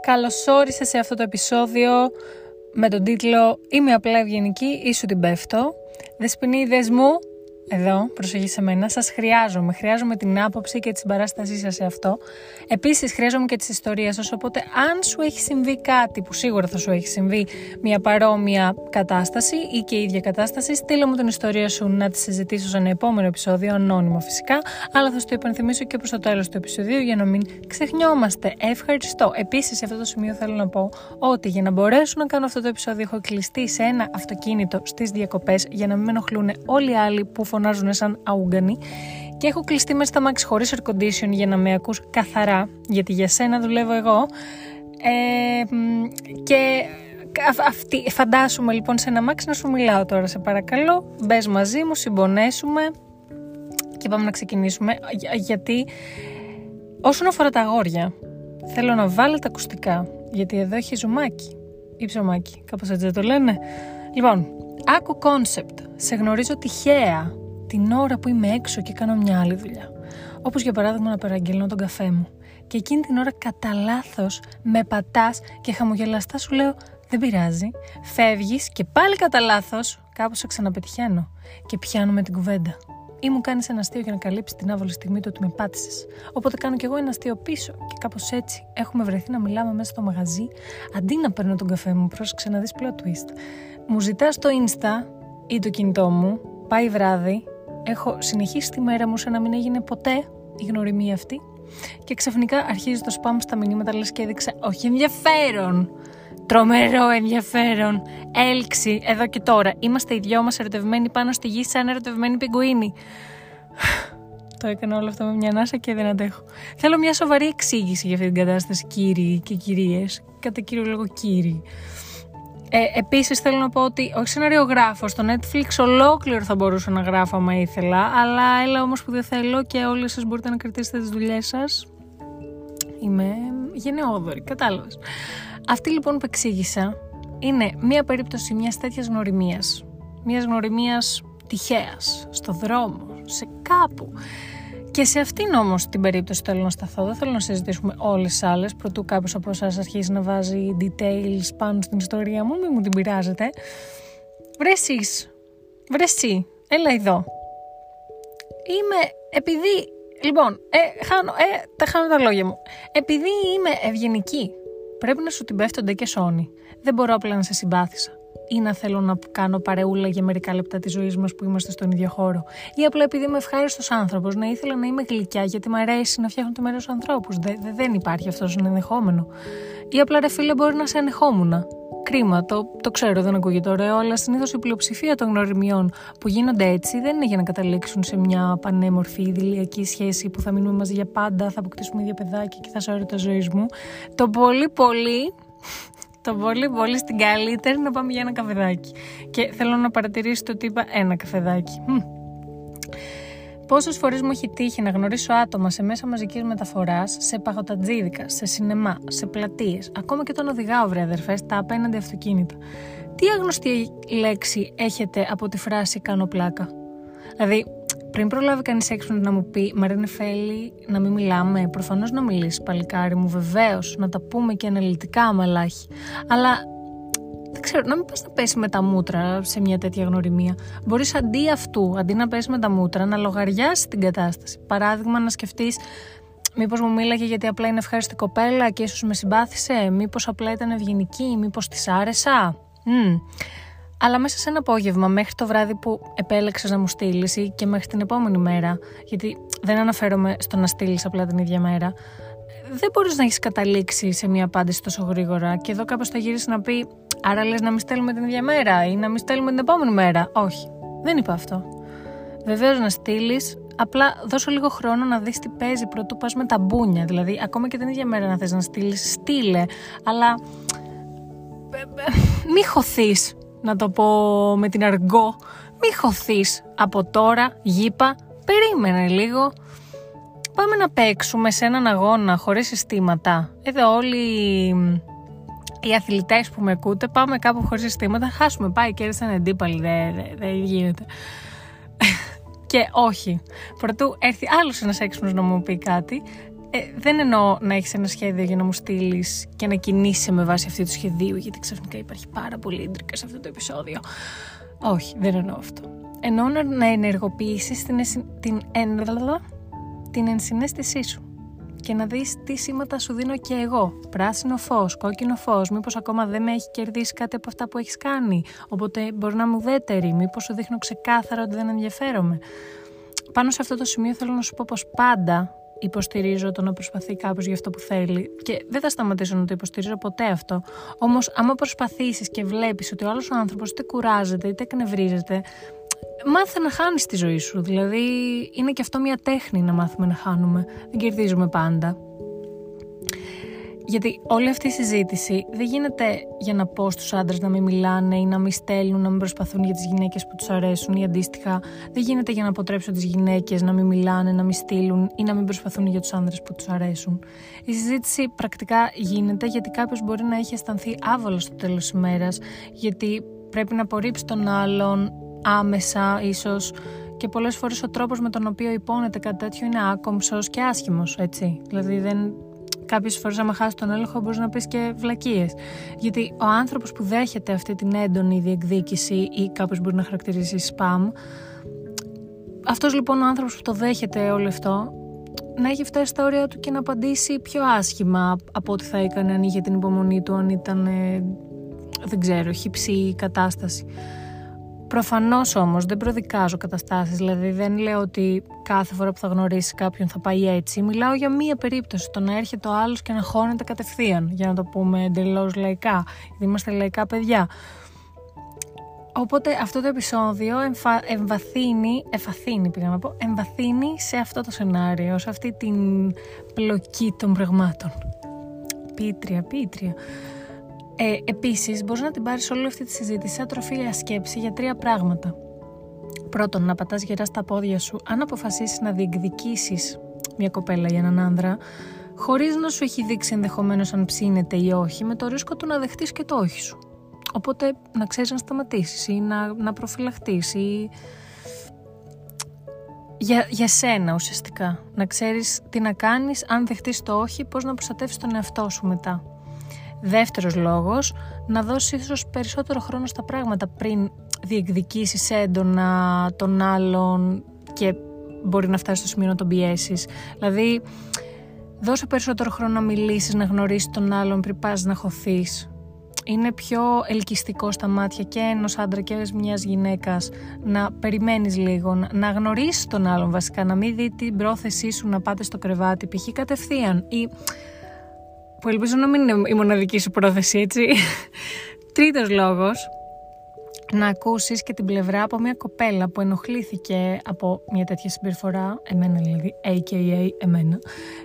Καλώς όρισε σε αυτό το επεισόδιο με τον τίτλο «Είμαι απλά ευγενική ή σου την πέφτω». Δεσποινίδες μου, εδώ, προσοχή σε μένα, σας χρειάζομαι. Χρειάζομαι την άποψη και τη συμπαράστασή σας σε αυτό. Επίσης, χρειάζομαι και τις ιστορίες σας, οπότε αν σου έχει συμβεί κάτι που σίγουρα θα σου έχει συμβεί, μια παρόμοια κατάσταση ή και η ίδια κατάσταση, στείλω μου την ιστορία σου να τη συζητήσω σε ένα επόμενο επεισόδιο, ανώνυμο φυσικά, αλλά θα σου το υπενθυμίσω και προς το τέλος του επεισοδίου για να μην ξεχνιόμαστε. Ευχαριστώ. Επίσης, σε αυτό το σημείο θέλω να πω ότι για να μπορέσω να κάνω αυτό το επεισόδιο έχω κλειστεί σε ένα αυτοκίνητο στις διακοπές για να μην με ενοχλούν όλοι οι άλλοι που φωνάζουν σαν αούγκανοι και έχω κλειστεί μέσα στα μάξι χωρίς air condition για να με ακούς καθαρά γιατί για σένα δουλεύω εγώ. Ε, και αυτή, φαντάσουμε λοιπόν σε ένα μάξι να σου μιλάω τώρα σε παρακαλώ. Μπες μαζί μου, συμπονέσουμε και πάμε να ξεκινήσουμε. Γιατί όσον αφορά τα αγόρια θέλω να βάλω τα ακουστικά γιατί εδώ έχει ζουμάκι ή ψωμάκι, κάπως έτσι δεν το λένε. Λοιπόν, άκου κόνσεπτ σε γνωρίζω τυχαία την ώρα που είμαι έξω και κάνω μια άλλη δουλειά. Όπως για παράδειγμα να παραγγέλνω τον καφέ μου. Και εκείνη την ώρα κατά λάθος με πατάς και χαμογελαστά σου λέω δεν πειράζει. Φεύγεις και πάλι κατά λάθος κάπως σε ξαναπετυχαίνω και πιάνουμε την κουβέντα. Ή μου κάνεις ένα αστείο για να καλύψεις την άβολη στιγμή του ότι με πάτησες. Οπότε κάνω κι εγώ ένα αστείο πίσω. Και κάπως έτσι έχουμε βρεθεί να μιλάμε μέσα στο μαγαζί αντί να παίρνω τον καφέ μου. Πρόσεξε να δει plot twist. Μου ζητάς το insta ή το κινητό μου, πάει βράδυ, έχω συνεχίσει τη μέρα μου σαν να μην έγινε ποτέ η γνωριμία αυτή και ξαφνικά αρχίζει το σπάμ στα μηνύματα λες και έδειξε όχι ενδιαφέρον τρομερό ενδιαφέρον έλξη εδώ και τώρα είμαστε οι δυο μας ερωτευμένοι πάνω στη γη σαν ερωτευμένοι πιγκουίνοι το έκανα όλο αυτό με μια ανάσα και δεν αντέχω. Θέλω μια σοβαρή εξήγηση για αυτή την κατάσταση, κύριοι και κυρίες. Κατά κύριο λόγο, κύριοι. Ε, Επίσης θέλω να πω ότι όχι σεναριογράφος, στο Netflix ολόκληρο θα μπορούσα να γράφω άμα ήθελα, αλλά έλα όμως που δεν θέλω και όλοι σας μπορείτε να κρατήσετε τις δουλειές σας. Είμαι γενναιόδορη, κατάλαβες. Αυτή λοιπόν που εξήγησα είναι μία περίπτωση μιας τέτοιας γνωριμίας. Μιας γνωριμίας τυχαίας, στο δρόμο, σε κάπου. Και σε αυτήν όμως την περίπτωση θέλω να σταθώ. Δεν θέλω να συζητήσουμε όλες τις άλλες. Προτού κάποιος από εσάς αρχίσει να βάζει details πάνω στην ιστορία μου, μην μου την πειράζετε. Βρε εσύ, έλα εδώ. Είμαι, επειδή, λοιπόν, ε, χάνω, ε, τα χάνω τα λόγια μου. Επειδή είμαι ευγενική, πρέπει να σου την πέφτονται και σώνει. Δεν μπορώ απλά να σε συμπάθησα ή να θέλω να κάνω παρεούλα για μερικά λεπτά της ζωής μας που είμαστε στον ίδιο χώρο. Ή απλά επειδή είμαι ευχάριστος άνθρωπος, να ήθελα να είμαι γλυκιά γιατί μου αρέσει να φτιάχνω τη μέρα στου ανθρώπους. Δε, δεν υπάρχει αυτός σαν ενδεχόμενο. Ή απλά ρε φίλε μπορεί να σε ανεχόμουν. Κρίμα, το, το ξέρω, δεν ακούγεται ωραίο, αλλά συνήθως η πλειοψηφία των γνωριμιών που γίνονται έτσι δεν είναι για να καταλήξουν σε μια πανέμορφη ιδηλιακή σχέση που θα μείνουμε μαζί για πάντα, θα αποκτήσουμε ίδια παιδάκια και θα σε τα ζωής μου. Το πολύ πολύ το πολύ πολύ στην καλύτερη να πάμε για ένα καφεδάκι. Και θέλω να παρατηρήσετε ότι είπα ένα καφεδάκι. Πόσες φορές μου έχει τύχει να γνωρίσω άτομα σε μέσα μαζικής μεταφοράς, σε παγωτατζίδικα, σε σινεμά, σε πλατείες, ακόμα και όταν οδηγάω, βρε αδερφές, τα απέναντι αυτοκίνητα. Τι άγνωστη λέξη έχετε από τη φράση κάνω πλάκα. Δηλαδή, πριν προλάβει κανείς έξω να μου πει Μαρίνε Φέλη, να μην μιλάμε, προφανώς να μιλήσει, παλικάρι μου, βεβαίως, να τα πούμε και αναλυτικά, αμαλάχη. Αλλά δεν ξέρω, να μην πας να πέσει με τα μούτρα σε μια τέτοια γνωριμία. Μπορείς αντί αυτού, αντί να πέσει με τα μούτρα, να λογαριάσεις την κατάσταση. Παράδειγμα, να σκεφτείς, Μήπως μου μίλαγε γιατί απλά είναι ευχάριστη κοπέλα και ίσως με συμπάθησε, Μήπως απλά ήταν ευγενική, Μήπως της άρεσα. Mm. Αλλά μέσα σε ένα απόγευμα, μέχρι το βράδυ που επέλεξες να μου στείλεις και μέχρι την επόμενη μέρα, γιατί δεν αναφέρομαι στο να στείλεις απλά την ίδια μέρα, δεν μπορείς να έχεις καταλήξει σε μια απάντηση τόσο γρήγορα. Και εδώ κάποιο θα γυρίσει να πει, Άρα λες να μην στέλνουμε την ίδια μέρα ή να μην στέλνουμε την επόμενη μέρα. Όχι, δεν είπα αυτό. Βεβαίως να στείλεις, απλά δώσω λίγο χρόνο να δεις τι παίζει πρωτού πας με τα μπούνια. Δηλαδή, ακόμα και την ίδια μέρα να θες να στείλεις, στείλε. Αλλά μη χωθείς να το πω με την αργό, μη χωθείς. Από τώρα, γήπα, περίμενε λίγο. Πάμε να παίξουμε σε έναν αγώνα χωρίς συστήματα. Εδώ όλοι οι αθλητές που με ακούτε πάμε κάπου χωρίς συστήματα, χάσουμε, πάει και έρθει αντίπαλοι, δεν δε, δε γίνεται. και όχι, πρωτού έρθει άλλος ένας έξυπνος να μου πει κάτι, ε, δεν εννοώ να έχεις ένα σχέδιο για να μου στείλεις και να κινείσαι με βάση αυτή του σχεδίου, γιατί ξαφνικά υπάρχει πάρα πολύ ίντρικα σε αυτό το επεισόδιο. Όχι, δεν εννοώ αυτό. Εννοώ να ενεργοποιήσεις την, την, την ενσυναίσθησή σου και να δεις τι σήματα σου δίνω και εγώ. Πράσινο φως, κόκκινο φως, μήπως ακόμα δεν με έχει κερδίσει κάτι από αυτά που έχεις κάνει. Οπότε μπορεί να μου δέτερη, μήπως σου δείχνω ξεκάθαρα ότι δεν ενδιαφέρομαι. Πάνω σε αυτό το σημείο θέλω να σου πω πως πάντα υποστηρίζω το να προσπαθεί κάποιος για αυτό που θέλει. Και δεν θα σταματήσω να το υποστηρίζω ποτέ αυτό. Όμως, άμα προσπαθήσεις και βλέπεις ότι ο άλλος άνθρωπος είτε κουράζεται είτε εκνευρίζεται, μάθε να χάνεις τη ζωή σου. Δηλαδή, είναι και αυτό μια τέχνη να μάθουμε να χάνουμε. Δεν κερδίζουμε πάντα. Γιατί όλη αυτή η συζήτηση δεν γίνεται για να πω στους άντρες να μην μιλάνε ή να μην στέλνουν, να μην προσπαθούν για τις γυναίκες που τους αρέσουν ή αντίστοιχα. Δεν γίνεται για να αποτρέψω τις γυναίκες να μην μιλάνε, να μην στείλουν ή να μην προσπαθούν για τους άντρε που τους αρέσουν. Η συζήτηση πρακτικά γίνεται γιατί κάποιος μπορεί να έχει αισθανθεί άβολος στο τέλος της ημέρας, γιατί πρέπει να απορρίψει τον άλλον άμεσα ίσως και πολλές φορές ο τρόπος με τον οποίο υπόνεται κάτι τέτοιο είναι άκομψος και άσχημος, έτσι. Δηλαδή δεν, κάποιες φορές, άμα χάσεις τον έλεγχο, μπορείς να πεις και βλακίες. Γιατί ο άνθρωπος που δέχεται αυτή την έντονη διεκδίκηση ή κάποιο μπορεί να χαρακτηρίσει spam, αυτός λοιπόν ο άνθρωπος που το δέχεται όλο αυτό, να έχει φτάσει στα όρια του και να απαντήσει πιο άσχημα από ό,τι θα έκανε αν είχε την υπομονή του, αν ήταν, ε, δεν ξέρω, χυψή κατάσταση. Προφανώς όμως δεν προδικάζω καταστάσεις, δηλαδή δεν λέω ότι κάθε φορά που θα γνωρίσει κάποιον θα πάει έτσι. Μιλάω για μία περίπτωση, το να έρχεται ο άλλος και να χώνεται κατευθείαν, για να το πούμε εντελώς λαϊκά, γιατί είμαστε λαϊκά παιδιά. Οπότε αυτό το επεισόδιο εμφα... εμβαθύνει, εφαθύνει πήγα να πω, εμβαθύνει σε αυτό το σενάριο, σε αυτή την πλοκή των πραγμάτων. Πίτρια, πίτρια. Ε, Επίσης, μπορείς να την πάρεις όλη αυτή τη συζήτηση σαν τροφή για σκέψη για τρία πράγματα. Πρώτον, να πατάς γερά στα πόδια σου αν αποφασίσεις να διεκδικήσεις μια κοπέλα για έναν άνδρα, χωρίς να σου έχει δείξει ενδεχομένως αν ψήνεται ή όχι, με το ρίσκο του να δεχτείς και το όχι σου. Οπότε να ξέρεις να σταματήσεις ή να, να προφυλαχτείς ή. Για, για σένα ουσιαστικά. Να ξέρεις τι να κάνεις, αν δεχτείς το όχι, πώς να προστατεύσεις τον εαυτό σου μετά. Δεύτερος λόγος, να δώσεις ίσως περισσότερο χρόνο στα πράγματα πριν διεκδικήσεις έντονα τον άλλον και μπορεί να φτάσει στο σημείο να τον πιέσεις. Δηλαδή, δώσε περισσότερο χρόνο να μιλήσεις, να γνωρίσεις τον άλλον πριν πας να χωθείς. Είναι πιο ελκυστικό στα μάτια και ενός άντρα και μιας γυναίκας να περιμένεις λίγο, να γνωρίσεις τον άλλον βασικά, να μην δει την πρόθεσή σου να πάτε στο κρεβάτι, π.χ. κατευθείαν. Ή που ελπίζω να μην είναι η μοναδική σου πρόθεση, έτσι. Τρίτος λόγος, να ακούσεις και την πλευρά από μια κοπέλα που ενοχλήθηκε από μια τέτοια συμπεριφορά, εμένα δηλαδή, a.k.a. εμένα,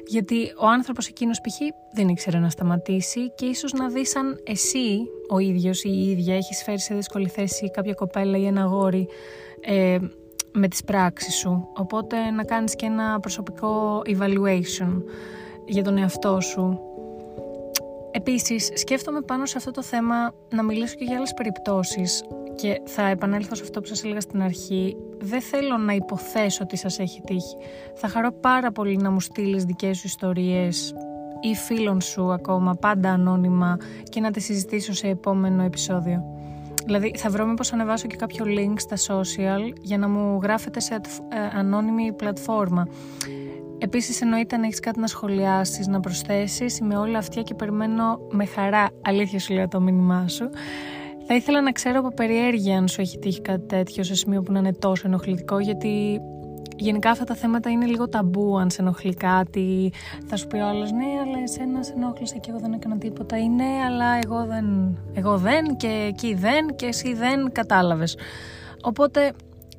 γιατί ο άνθρωπος εκείνος π.χ. δεν ήξερε να σταματήσει και ίσως να δεις αν εσύ ο ίδιος ή η ίδια έχεις φέρει σε δύσκολη θέση κάποια κοπέλα ή ένα γόρι ε, με τις πράξεις σου. Οπότε να κάνεις και ένα προσωπικό evaluation για τον εαυτό σου Επίσης, σκέφτομαι πάνω σε αυτό το θέμα να μιλήσω και για άλλες περιπτώσεις και θα επανέλθω σε αυτό που σας έλεγα στην αρχή. Δεν θέλω να υποθέσω ότι σας έχει τύχει. Θα χαρώ πάρα πολύ να μου στείλεις δικές σου ιστορίες ή φίλων σου ακόμα, πάντα ανώνυμα και να τις συζητήσω σε επόμενο επεισόδιο. Δηλαδή θα βρω μήπως ανεβάσω και κάποιο link στα social για να μου γράφετε σε ε, ανώνυμη πλατφόρμα. Επίσης, εννοείται αν έχεις κάτι να σχολιάσεις, να προσθέσεις. Είμαι όλα αυτιά και περιμένω με χαρά. Αλήθεια σου λέω το μήνυμά σου. Θα ήθελα να ξέρω από περιέργεια αν σου έχει τύχει κάτι τέτοιο σε σημείο που να είναι τόσο ενοχλητικό, γιατί γενικά αυτά τα θέματα είναι λίγο ταμπού. Αν σε ενοχλεί κάτι, θα σου πει ο άλλος ναι, αλλά εσένα σε ενόχλησε και εγώ δεν έκανα τίποτα. Ή ναι, αλλά εγώ δεν. Εγώ δεν και εκεί δεν και εσύ δεν κατάλαβες. Οπότε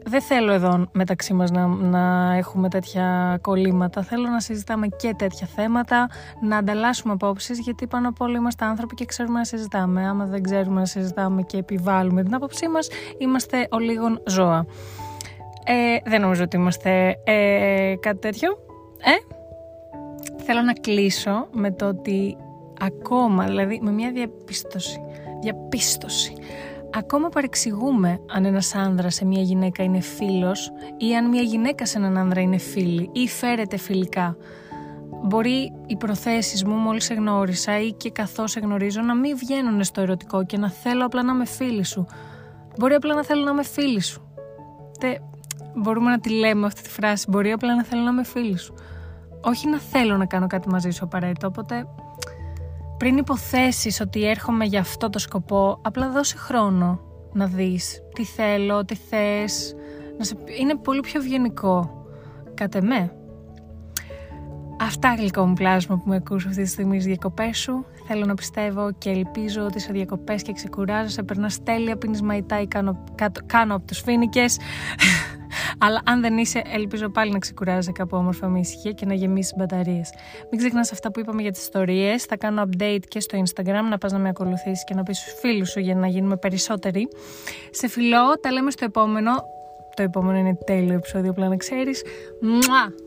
δεν θέλω εδώ μεταξύ μας να, να έχουμε τέτοια κολλήματα. Θέλω να συζητάμε και τέτοια θέματα, να ανταλλάσσουμε απόψεις, γιατί πάνω απ' όλα είμαστε άνθρωποι και ξέρουμε να συζητάμε. Άμα δεν ξέρουμε να συζητάμε και επιβάλλουμε την άποψή μας, είμαστε ο λίγων ζώα. Ε, δεν νομίζω ότι είμαστε ε, κάτι τέτοιο. Ε; Θέλω να κλείσω με το ότι ακόμα, δηλαδή με μια διαπίστωση, διαπίστωση Ακόμα παρεξηγούμε αν ένας άνδρας σε μια γυναίκα είναι φίλος ή αν μια γυναίκα σε έναν άνδρα είναι φίλη ή φέρεται φιλικά. μπορεί οι προθέσεις μου μόλις σε γνώρισα ή και καθώς σε γνωρίζω να μην βγαίνουν στο ερωτικό και να θέλω απλά να είμαι φίλη σου. Μπορεί απλά να θέλω να είμαι φίλη σου. Τε, μπορούμε να τη λέμε αυτή τη φράση. Μπορεί απλά να θέλω να είμαι φίλη σου. Όχι να θέλω να κάνω κάτι μαζί σου απαραίτητο. Οπότε πριν υποθέσεις ότι έρχομαι για αυτό το σκοπό, απλά δώσε χρόνο να δεις τι θέλω, τι θες. Να σε... Είναι πολύ πιο ευγενικό. Κάτε με. Αυτά γλυκό μου πλάσμα που με ακούς αυτή τη στιγμή στις διακοπές σου. Θέλω να πιστεύω και ελπίζω ότι σε διακοπές και ξεκουράζεσαι, περνάς τέλεια, πίνεις μαϊτά ή κάνω, κάνω από τους φίνικες. Αλλά αν δεν είσαι, ελπίζω πάλι να ξεκουράζεσαι κάπου όμορφα με ησυχία και να γεμίσεις μπαταρίες. Μην ξεχνάς αυτά που είπαμε για τις ιστορίες. Θα κάνω update και στο Instagram να πας να με ακολουθήσεις και να πεις στους φίλους σου για να γίνουμε περισσότεροι. Σε φιλό, τα λέμε στο επόμενο. Το επόμενο είναι τέλειο επεισόδιο, απλά να ξέρεις. Μουά!